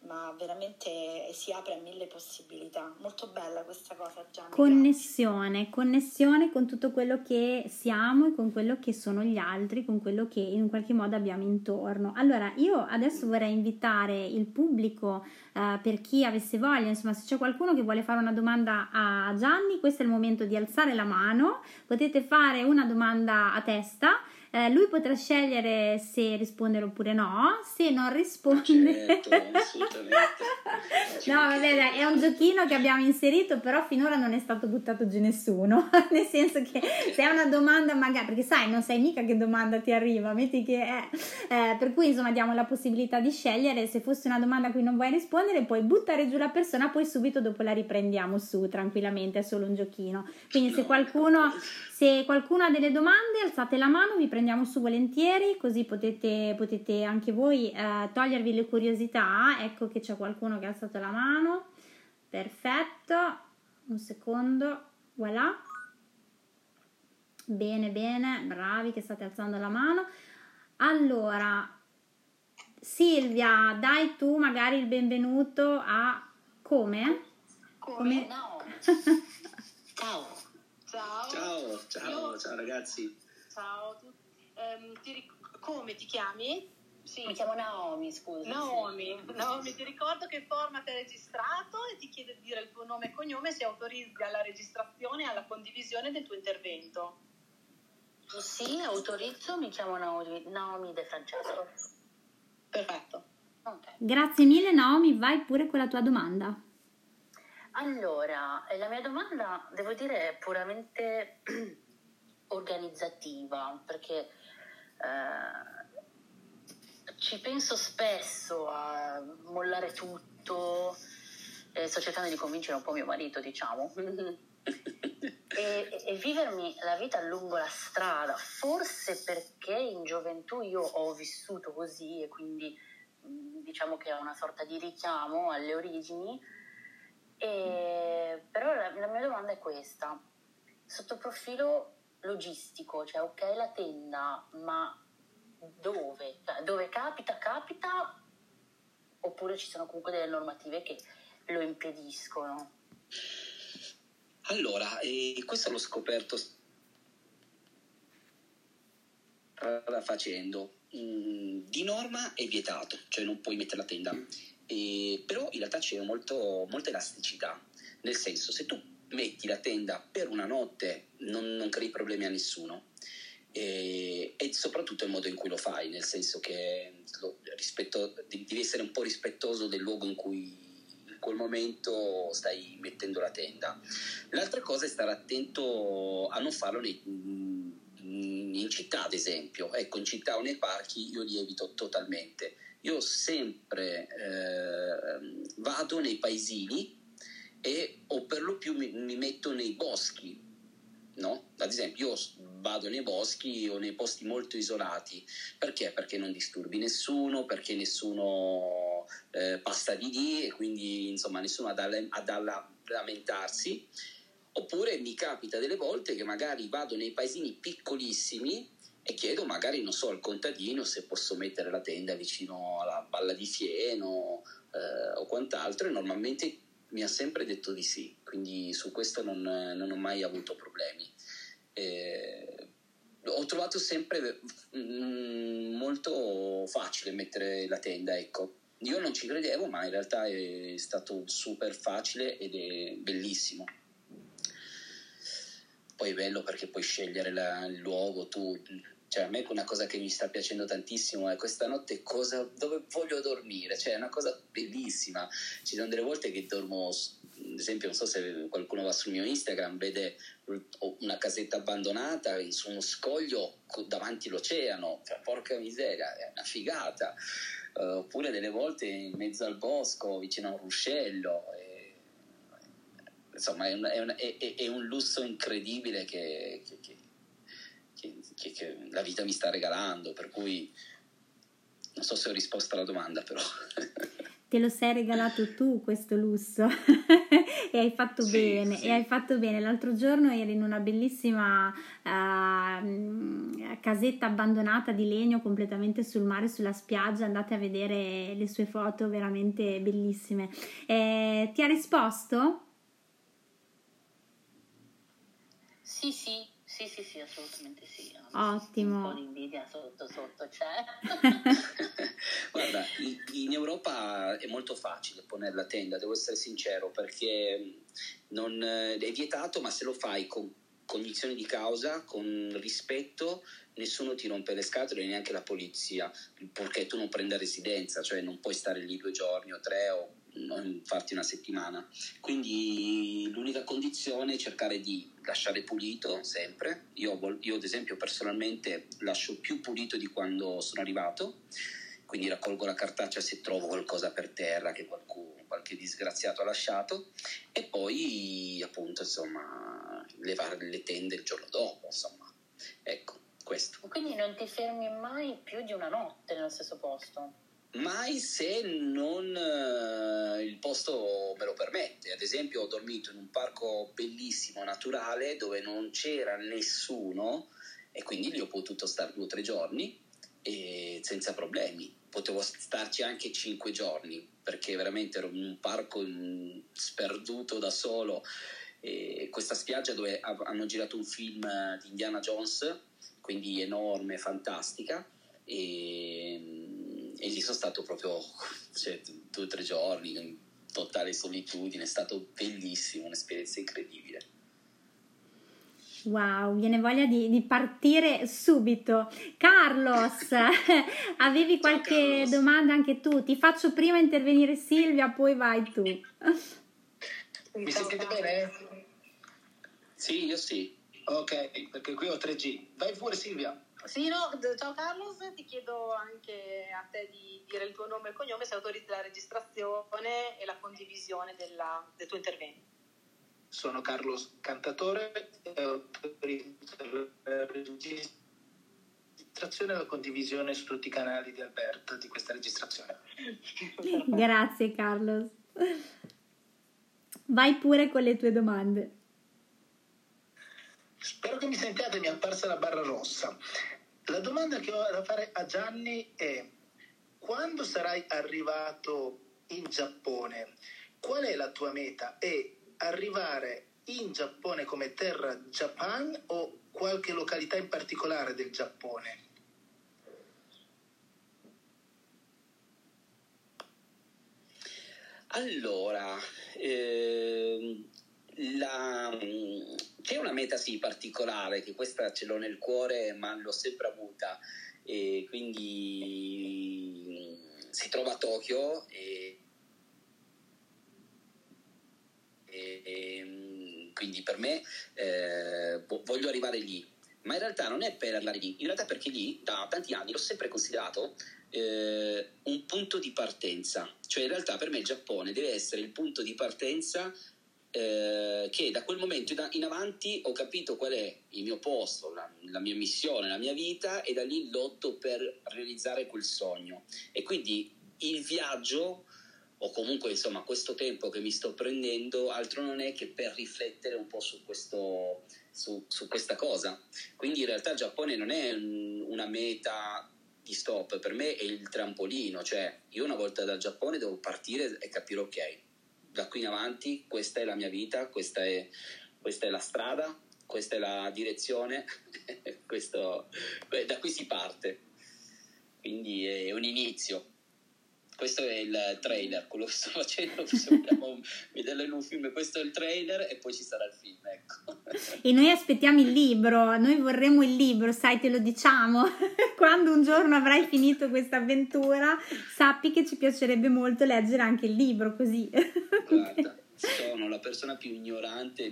ma veramente si apre a mille possibilità. Molto bella questa cosa, Gianni. Connessione, connessione con tutto quello che siamo e con quello che sono gli altri, con quello che in qualche modo abbiamo intorno. Allora, io adesso vorrei invitare il pubblico eh, per chi avesse voglia, insomma, se c'è qualcuno che vuole fare una domanda a Gianni, questo è il momento di alzare la mano, potete fare una domanda a testa Eh, lui potrà scegliere se rispondere oppure no, se non risponde... Certo, *laughs* no, vabbè, dai, è un giochino che abbiamo inserito, però finora non è stato buttato giù nessuno, *laughs* nel senso che se è una domanda magari, perché sai, non sai mica che domanda ti arriva, metti che è, eh, per cui insomma diamo la possibilità di scegliere, se fosse una domanda a cui non vuoi rispondere puoi buttare giù la persona, poi subito dopo la riprendiamo su tranquillamente, è solo un giochino. Quindi se qualcuno, se qualcuno ha delle domande alzate la mano, vi prendiamo su volentieri, così potete, potete anche voi eh, togliervi le curiosità. Ecco che c'è qualcuno che ha alzato la mano. Perfetto, un secondo, voilà. Bene, bene, bravi che state alzando la mano. Allora, Silvia, dai tu magari il benvenuto a come? Come? No. *laughs* Ciao. Ciao. Ciao, ciao, Io- ciao ragazzi. Ciao a tutti. Ti ric- come ti chiami? Sì. Mi chiamo Naomi, scusa. Naomi. Naomi, ti ricordo che format è registrato e ti chiedo di dire il tuo nome e cognome se autorizzi alla registrazione e alla condivisione del tuo intervento. Sì, autorizzo, mi chiamo Naomi, Naomi De Francesco. Perfetto. Ok. Grazie mille Naomi, vai pure con la tua domanda. Allora, eh, la mia domanda, devo dire, è puramente *clears throat* organizzativa, perché eh, ci penso spesso a mollare tutto, eh, sto cercando di convincere un po' mio marito, diciamo, *laughs* e, e vivermi la vita lungo la strada, forse perché in gioventù io ho vissuto così e quindi mh, diciamo che ho una sorta di richiamo alle origini. E, però la, la mia domanda è questa, sotto profilo logistico, cioè ok la tenda, ma dove? Cioè, dove capita, capita, oppure ci sono comunque delle normative che lo impediscono? Allora, eh, questo l'ho scoperto facendo. Mm, di norma è vietato, cioè non puoi mettere la tenda, Eh, però in realtà c'è molto, molta elasticità, nel senso se tu metti la tenda per una notte non, non crei problemi a nessuno. E, e soprattutto il modo in cui lo fai, nel senso che lo- rispetto- devi essere un po' rispettoso del luogo in cui in quel momento stai mettendo la tenda. L'altra cosa è stare attento a non farlo nei- in città, ad esempio. Ecco, in città o nei parchi io li evito totalmente. Io sempre eh, vado nei paesini e o per lo più mi, mi metto nei boschi, no? Ad esempio io vado nei boschi o nei posti molto isolati. Perché? Perché non disturbi nessuno, perché nessuno eh, passa di lì e quindi insomma nessuno ha da, ha da la- lamentarsi. Oppure mi capita delle volte che magari vado nei paesini piccolissimi e chiedo magari, non so, al contadino se posso mettere la tenda vicino alla balla di fieno eh, o quant'altro e normalmente mi ha sempre detto di sì, quindi su questo non, non ho mai avuto problemi. Eh, ho trovato sempre mm, molto facile mettere la tenda, ecco. Io non ci credevo, ma in realtà è stato super facile ed è bellissimo. Poi è bello perché puoi scegliere la- il luogo, tu, cioè a me una cosa che mi sta piacendo tantissimo è questa notte cosa, dove voglio dormire, cioè è una cosa bellissima. Ci sono delle volte che dormo, ad esempio, non so se qualcuno va sul mio Instagram, vede una casetta abbandonata su uno scoglio co- davanti all'oceano, cioè, porca miseria, è una figata. Eh, oppure delle volte in mezzo al bosco, vicino a un ruscello. e- insomma, è un, è un- è- è- un lusso incredibile che, che- che- che- la vita mi sta regalando, per cui non so se ho risposto alla domanda, però. *laughs* Te lo sei regalato tu questo lusso *laughs* e hai fatto Sì, bene, sì. e hai fatto bene. L'altro giorno eri in una bellissima ehm, casetta abbandonata di legno completamente sul mare, sulla spiaggia. Andate a vedere le sue foto veramente bellissime. Eh, ti ha risposto? Sì, sì, sì, sì, sì, assolutamente sì. Ottimo. Un po' di invidia sotto sotto c'è. *laughs* Guarda, in, Europa è molto facile ponere la tenda, devo essere sincero, perché non, eh, è vietato, ma se lo fai con, cognizione di causa, con rispetto, nessuno ti rompe le scatole, neanche la polizia, perché tu non prenda residenza, cioè non puoi stare lì due giorni o tre o farti una settimana. Quindi l'unica condizione è cercare di lasciare pulito sempre. Io, io ad esempio personalmente lascio più pulito di quando sono arrivato, quindi raccolgo la cartaccia se trovo qualcosa per terra che qualcuno, qualche disgraziato ha lasciato e poi appunto insomma levare le tende il giorno dopo, insomma. Ecco, questo. Quindi non ti fermi mai più di una notte nello stesso posto? mai se non uh, il posto me lo permette. Ad esempio, ho dormito in un parco bellissimo, naturale, dove non c'era nessuno e quindi lì ho potuto stare due o tre giorni senza problemi. Potevo starci anche cinque giorni perché veramente ero in un parco sperduto da solo. E questa spiaggia dove hanno girato un film di Indiana Jones, quindi enorme, fantastica. E e lì sono stato proprio cioè, due o tre giorni in totale solitudine, è stato bellissimo, un'esperienza incredibile. Wow, viene voglia di, di partire subito. Carlos, *laughs* avevi qualche Carlos. domanda anche tu? Ti faccio prima intervenire Silvia, poi vai tu. Mi sentite bene? Sì, io sì. Ok, perché qui ho 3G. Vai pure Silvia. Sì, no, ciao Carlos, ti chiedo anche a te di dire il tuo nome e il cognome se autorizzi la registrazione e la condivisione della, del tuo intervento. Sono Carlos Cantatore e autorizzo la registrazione e la condivisione su tutti i canali di Alberta di questa registrazione. Grazie Carlos. Vai pure con le tue domande. Spero che mi sentiate, mi è apparsa la barra rossa. La domanda che ho da fare a Gianni è quando sarai arrivato in Giappone, qual è la tua meta? È arrivare in Giappone come terra Japan o qualche località in particolare del Giappone? Allora, ehm, la, c'è una meta sì particolare, che questa ce l'ho nel cuore, ma l'ho sempre avuta, e quindi si trova a Tokyo e, e, e quindi per me eh, voglio arrivare lì. Ma in realtà non è per arrivare lì, in realtà perché lì da tanti anni l'ho sempre considerato eh, un punto di partenza. Cioè in realtà per me il Giappone deve essere il punto di partenza eh, che da quel momento in avanti ho capito qual è il mio posto, la, la, mia missione, la mia vita e da lì lotto per realizzare quel sogno. E quindi il viaggio o comunque insomma questo tempo che mi sto prendendo altro non è che per riflettere un po' su, questo, su, su questa cosa. Quindi in realtà il Giappone non è un, una meta di stop, per me è il trampolino, cioè io una volta dal Giappone devo partire e capire ok, da qui in avanti questa è la mia vita, questa è, questa è la strada, questa è la direzione, *laughs* questo, da qui si parte. Quindi è un inizio. Questo è il trailer, quello che sto *laughs* facendo, vogliamo vederlo in un film, questo è il trailer e poi ci sarà il film, ecco. E noi aspettiamo il libro, noi vorremmo il libro, sai, te lo diciamo. *laughs* Quando un giorno avrai finito questa avventura, sappi che ci piacerebbe molto leggere anche il libro, così. *laughs* Guarda, sono la persona più ignorante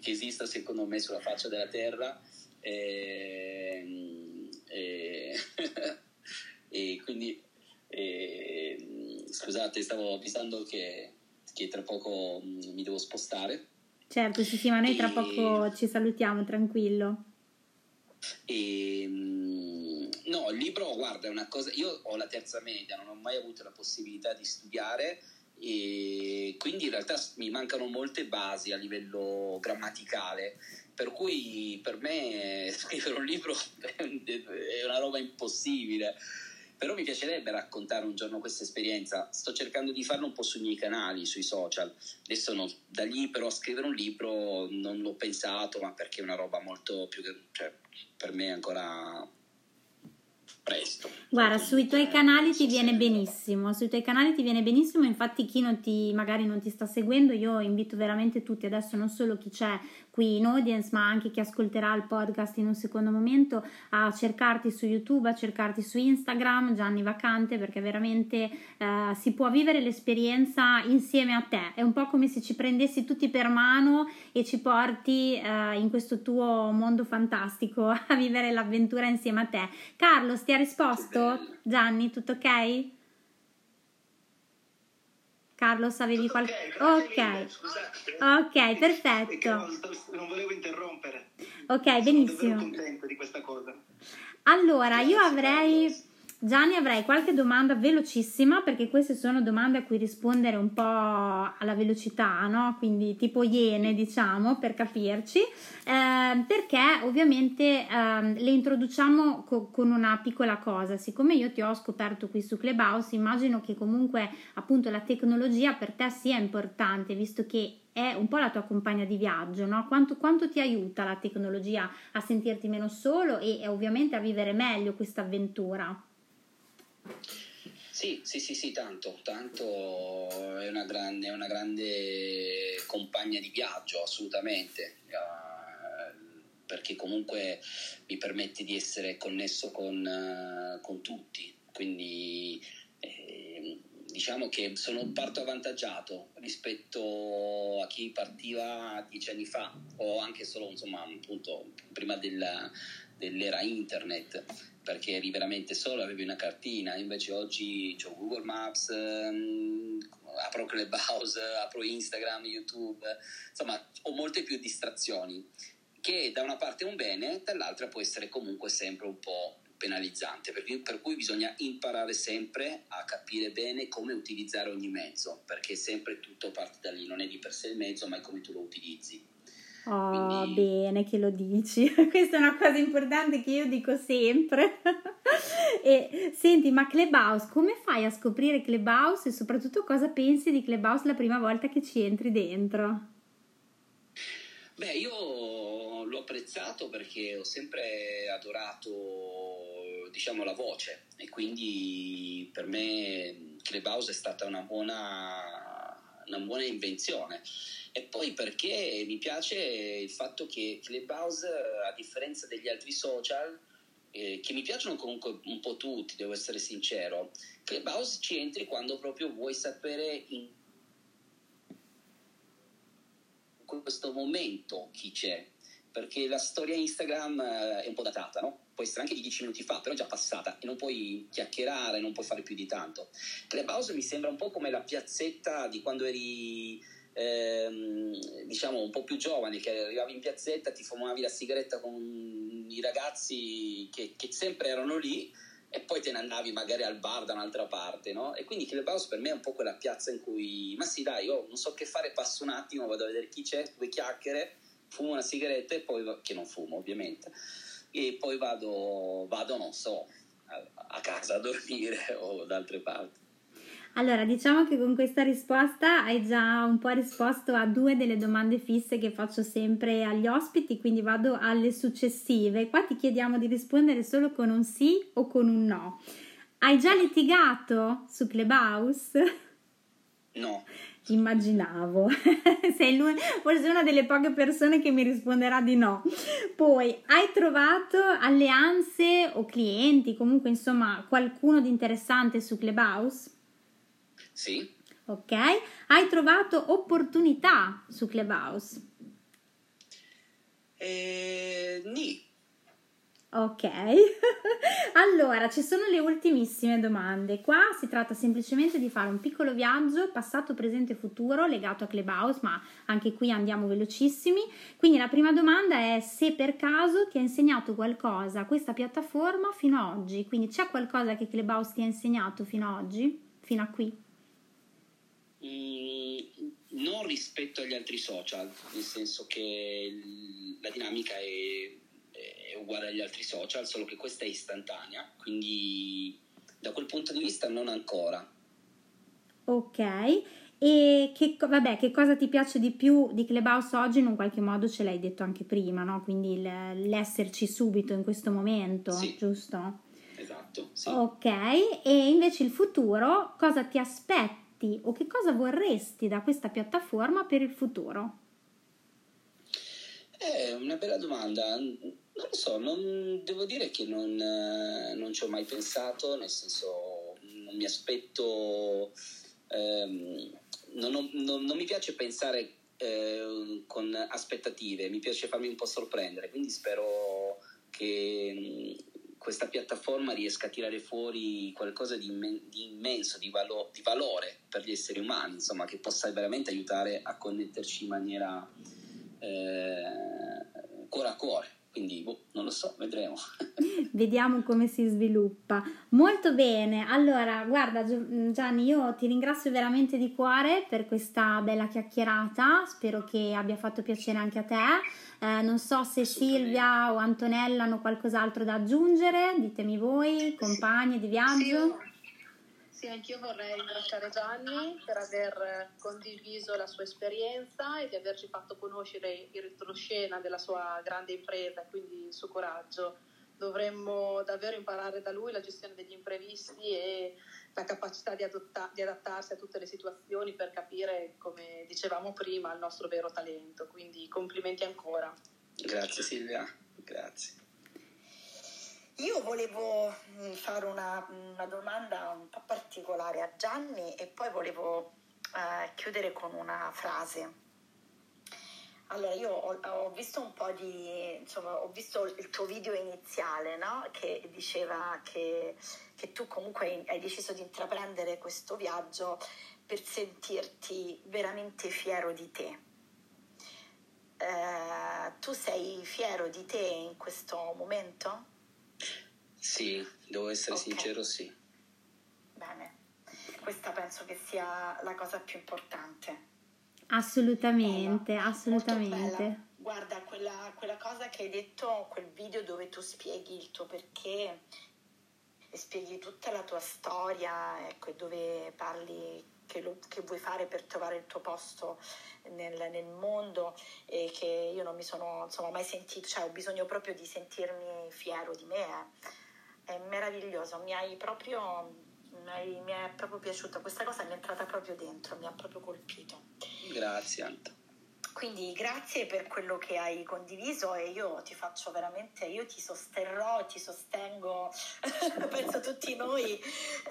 che esista secondo me sulla faccia della terra e, e, e quindi scusate, stavo avvisando che, che, tra poco mm, mi devo spostare. Certo, sì, sì, ma noi tra poco ci salutiamo, tranquillo. E, mm, no, il libro, guarda, è una cosa. Io ho la terza media, non ho mai avuto la possibilità di studiare e quindi in realtà mi mancano molte basi a livello grammaticale per cui per me *laughs* scrivere un libro *laughs* è una roba impossibile però mi piacerebbe raccontare un giorno questa esperienza. Sto cercando di farlo un po' sui miei canali, sui social. Adesso no, da lì però scrivere un libro non l'ho pensato, ma perché è una roba molto più... cioè, per me è ancora presto. Guarda, sui tuoi canali ti viene benissimo, sui tuoi canali ti viene benissimo, infatti chi non ti, magari non ti sta seguendo, io invito veramente tutti, adesso non solo chi c'è qui in audience, ma anche chi ascolterà il podcast in un secondo momento, a cercarti su YouTube, a cercarti su Instagram, Gianni Vacante, perché veramente eh, si può vivere l'esperienza insieme a te. È un po' come se ci prendessi tutti per mano e ci porti eh, in questo tuo mondo fantastico *laughs* a vivere l'avventura insieme a te. Carlo, ha risposto? Gianni, tutto ok? Carlos, avevi qualche... Ok, ok, perfetto. Non volevo interrompere. Ok, benissimo. Sono contento di questa cosa. Allora, io avrei Gianni avrei qualche domanda velocissima perché queste sono domande a cui rispondere un po' alla velocità, no? Quindi tipo iene, diciamo, per capirci, eh, perché ovviamente eh, le introduciamo co- con una piccola cosa. Siccome io ti ho scoperto qui su Clubhouse, immagino che comunque appunto la tecnologia per te sia importante, visto che è un po' la tua compagna di viaggio, no? Quanto, quanto ti aiuta la tecnologia a sentirti meno solo e, e ovviamente a vivere meglio questa avventura? Sì, sì, sì, sì, tanto, tanto è una grande, è una grande compagna di viaggio, assolutamente, uh, perché comunque mi permette di essere connesso con, uh, con tutti, quindi eh, diciamo che sono, parto avvantaggiato rispetto a chi partiva dieci anni fa o anche solo, insomma, appunto, prima della, dell'era internet perché eri veramente solo, avevi una cartina, invece oggi ho Google Maps, ehm, apro Clubhouse, *laughs* apro Instagram, YouTube, insomma ho molte più distrazioni, che da una parte è un bene, dall'altra può essere comunque sempre un po' penalizzante, per cui, per cui bisogna imparare sempre a capire bene come utilizzare ogni mezzo, perché sempre tutto parte da lì, non è di per sé il mezzo, ma è come tu lo utilizzi. Oh, Quindi... bene che lo dici. *laughs* Questa è una cosa importante che io dico sempre. *laughs* e senti, ma Clubhouse, come fai a scoprire Clubhouse e soprattutto cosa pensi di Clubhouse la prima volta che ci entri dentro? Beh, io l'ho apprezzato perché ho sempre adorato, diciamo, la voce e quindi per me Clubhouse è stata una buona, una buona invenzione e poi perché mi piace il fatto che Clubhouse, a differenza degli altri social, eh, che mi piacciono comunque un po' tutti, devo essere sincero, Clubhouse ci entri quando proprio vuoi sapere in questo momento chi c'è, perché la storia Instagram eh, è un po' datata, no? Può essere anche di 10 minuti fa, però è già passata e non puoi chiacchierare, non puoi fare più di tanto. Clubhouse mi sembra un po' come la piazzetta di quando eri ehm, diciamo un po' più giovani che arrivavi in piazzetta, ti fumavi la sigaretta con i ragazzi che, che sempre erano lì e poi te ne andavi magari al bar da un'altra parte, no? E quindi Clubhouse per me è un po' quella piazza in cui, ma sì dai, io non so che fare, passo un attimo, vado a vedere chi c'è, due chiacchiere, fumo una sigaretta e poi, che non fumo ovviamente, e poi vado, vado non so, a, casa a dormire *laughs* o da altre parti. Allora, diciamo che con questa risposta hai già un po' risposto a due delle domande fisse che faccio sempre agli ospiti, quindi vado alle successive. Qua ti chiediamo di rispondere solo con un sì o con un no. Hai già litigato su Clubhouse? No. Immaginavo, *laughs* sei forse una delle poche persone che mi risponderà di no. Poi, hai trovato alleanze o clienti, comunque insomma qualcuno di interessante su Clubhouse? Sì. Ok. Hai trovato opportunità su Clubhouse? Eh, nì. Ok, *laughs* allora ci sono le ultimissime domande. Qua si tratta semplicemente di fare un piccolo viaggio passato, presente e futuro legato a Clubhouse, ma anche qui andiamo velocissimi. Quindi la prima domanda è se per caso ti ha insegnato qualcosa questa piattaforma fino ad oggi. Quindi c'è qualcosa che Clubhouse ti ha insegnato fino ad oggi, fino a qui? Mm, non rispetto agli altri social, nel senso che la dinamica è, è, uguale agli altri social, solo che questa è istantanea, quindi da quel punto di vista non ancora. Ok, e che, vabbè, che cosa ti piace di più di Clubhouse oggi? In un qualche modo ce l'hai detto anche prima, no? Quindi l'esserci subito in questo momento, sì. giusto? Esatto. Sì. Ok, e invece il futuro, cosa ti aspetti? aspetti o che cosa vorresti da questa piattaforma per il futuro? È una bella domanda. Non lo so, non, devo dire che non, non, ci ho mai pensato, nel senso non mi aspetto, ehm, non, ho, non, mi piace pensare eh, con aspettative, mi piace farmi un po' sorprendere, quindi spero che questa piattaforma riesca a tirare fuori qualcosa di, immen- di immenso, di, valo- di, valore per gli esseri umani, insomma, che possa veramente aiutare a connetterci in maniera eh, cuore a cuore. Quindi boh, non lo so, vedremo. *laughs* Vediamo come si sviluppa. Molto bene, allora guarda Gianni, io ti ringrazio veramente di cuore per questa bella chiacchierata, spero che abbia fatto piacere anche a te. Eh, non so se Silvia o Antonella hanno qualcos'altro da aggiungere, ditemi voi, compagni di viaggio. Sì, sì anch'io vorrei ringraziare Gianni per aver condiviso la sua esperienza e di averci fatto conoscere il retroscena della sua grande impresa quindi il suo coraggio. Dovremmo davvero imparare da lui la gestione degli imprevisti e la capacità di, adotta- di, adattarsi a tutte le situazioni per capire, come dicevamo prima, il nostro vero talento. Quindi complimenti ancora. Grazie Silvia, grazie. Io volevo mm, fare una, una domanda un po' particolare a Gianni e poi volevo eh, chiudere con una frase. Allora, io ho, ho, visto un po' di, insomma, ho visto il tuo video iniziale, no? Che diceva che, che tu comunque hai deciso di intraprendere questo viaggio per sentirti veramente fiero di te. Eh, tu sei fiero di te in questo momento? Sì, devo essere okay. sincero, sì. Bene, questa penso che sia la cosa più importante Assolutamente, bella, assolutamente. Guarda, quella, quella cosa che hai detto, quel video dove tu spieghi il tuo perché e spieghi tutta la tua storia, ecco, e dove parli che, lo, che, vuoi fare per trovare il tuo posto nel, nel, mondo e che io non mi sono insomma, mai sentito, cioè ho bisogno proprio di sentirmi fiero di me. Eh. È meraviglioso, mi hai proprio, mi, mi è proprio piaciuta, questa cosa mi è entrata proprio dentro, mi ha proprio colpito. Grazie. Quindi grazie per quello che hai condiviso e io ti faccio veramente, io ti sosterrò, ti sostengo, *laughs* penso tutti noi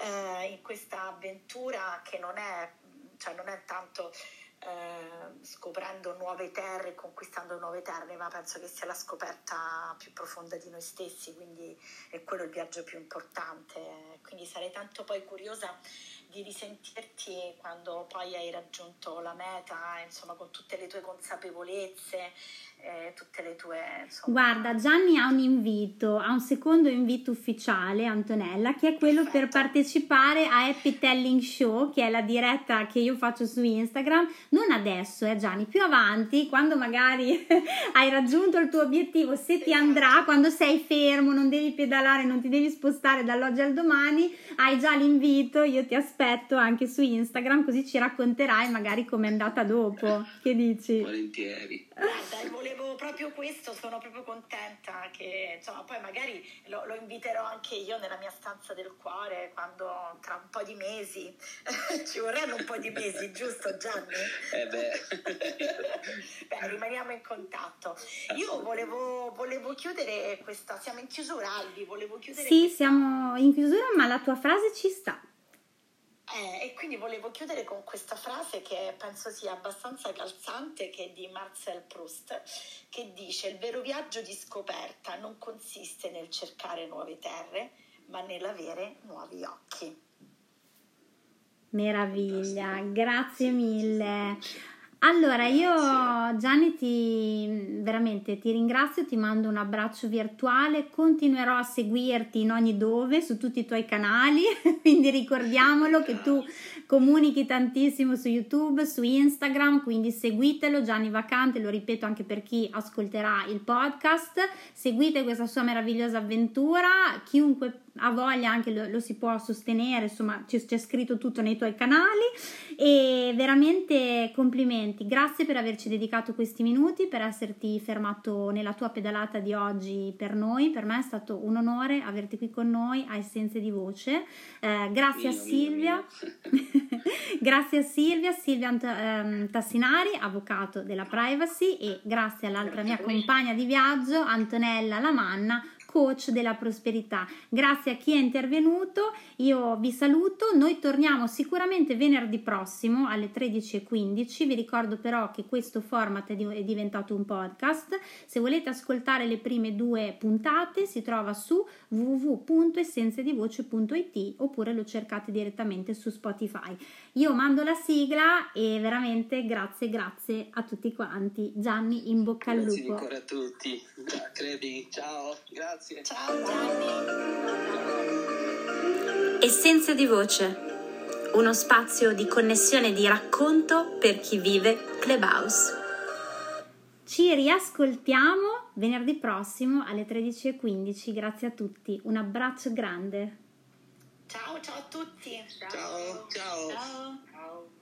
eh, in questa avventura che non è, cioè non è tanto eh, scoprendo nuove terre, conquistando nuove terre, ma penso che sia la scoperta più profonda di noi stessi, quindi è quello il viaggio più importante. Quindi sarei tanto poi curiosa di risentirti quando poi hai raggiunto la meta, insomma, con tutte le tue consapevolezze, eh, tutte le tue... Insomma... Guarda, Gianni ha un invito, ha un secondo invito ufficiale, Antonella, che è quello Perfetto. per partecipare a Happy Telling Show, che è la diretta che io faccio su Instagram, non adesso, eh Gianni, più avanti, quando magari *laughs* hai raggiunto il tuo obiettivo, se ti andrà, quando sei fermo, non devi pedalare, non ti devi spostare dall'oggi al domani, hai già l'invito, io ti aspetto anche su Instagram, così ci racconterai magari com'è andata dopo. Che dici? Volentieri. Guarda, volevo proprio questo, sono proprio contenta che insomma poi magari lo, lo, inviterò anche io nella mia stanza del cuore quando tra un po' di mesi *laughs* ci vorranno un po' di mesi, giusto Gianni? Eh beh. *laughs* beh, rimaniamo in contatto. Io volevo, volevo, chiudere questa, siamo in chiusura Albi, volevo chiudere Sì, questa... siamo in chiusura, ma la tua frase ci sta. Eh, e quindi volevo chiudere con questa frase che penso sia abbastanza calzante, che è di Marcel Proust, che dice: Il vero viaggio di scoperta non consiste nel cercare nuove terre, ma nell'avere nuovi occhi. Meraviglia, grazie mille. Allora, io Gianni ti veramente ti ringrazio, ti mando un abbraccio virtuale, continuerò a seguirti in ogni dove su tutti i tuoi canali, *laughs* quindi ricordiamolo che tu comunichi tantissimo su YouTube, su Instagram, quindi seguitelo Gianni Vacante, lo ripeto anche per chi ascolterà il podcast, seguite questa sua meravigliosa avventura, chiunque ha voglia anche lo, lo si può sostenere, insomma c'è, c'è, scritto tutto nei tuoi canali e veramente complimenti, grazie per averci dedicato questi minuti, per esserti fermato nella tua pedalata di oggi per noi, per me è stato un onore averti qui con noi a Essenze di Voce, eh, grazie mio, a Silvia. Mio, mio. *laughs* grazie a Silvia, Silvia ehm, Tassinari, avvocato della privacy e grazie all'altra mia compagna di viaggio, Antonella Lamanna, coach della prosperità. Grazie a chi è intervenuto, io vi saluto, noi torniamo sicuramente venerdì prossimo alle 13.15, vi ricordo però che questo format è diventato un podcast, se volete ascoltare le prime due puntate si trova su www.essenzedivoce.it oppure lo cercate direttamente su Spotify. Io mando la sigla e veramente grazie, grazie a tutti quanti. Gianni, in bocca al lupo. Grazie ancora a tutti. Credi, ciao, grazie. Grazie. Ciao Gianni. Essenze di voce. Uno spazio di connessione e di racconto per chi vive Clubhouse. Ci riascoltiamo venerdì prossimo alle 13.15. Grazie a tutti. Un abbraccio grande. Ciao, ciao a tutti. ciao. ciao. ciao.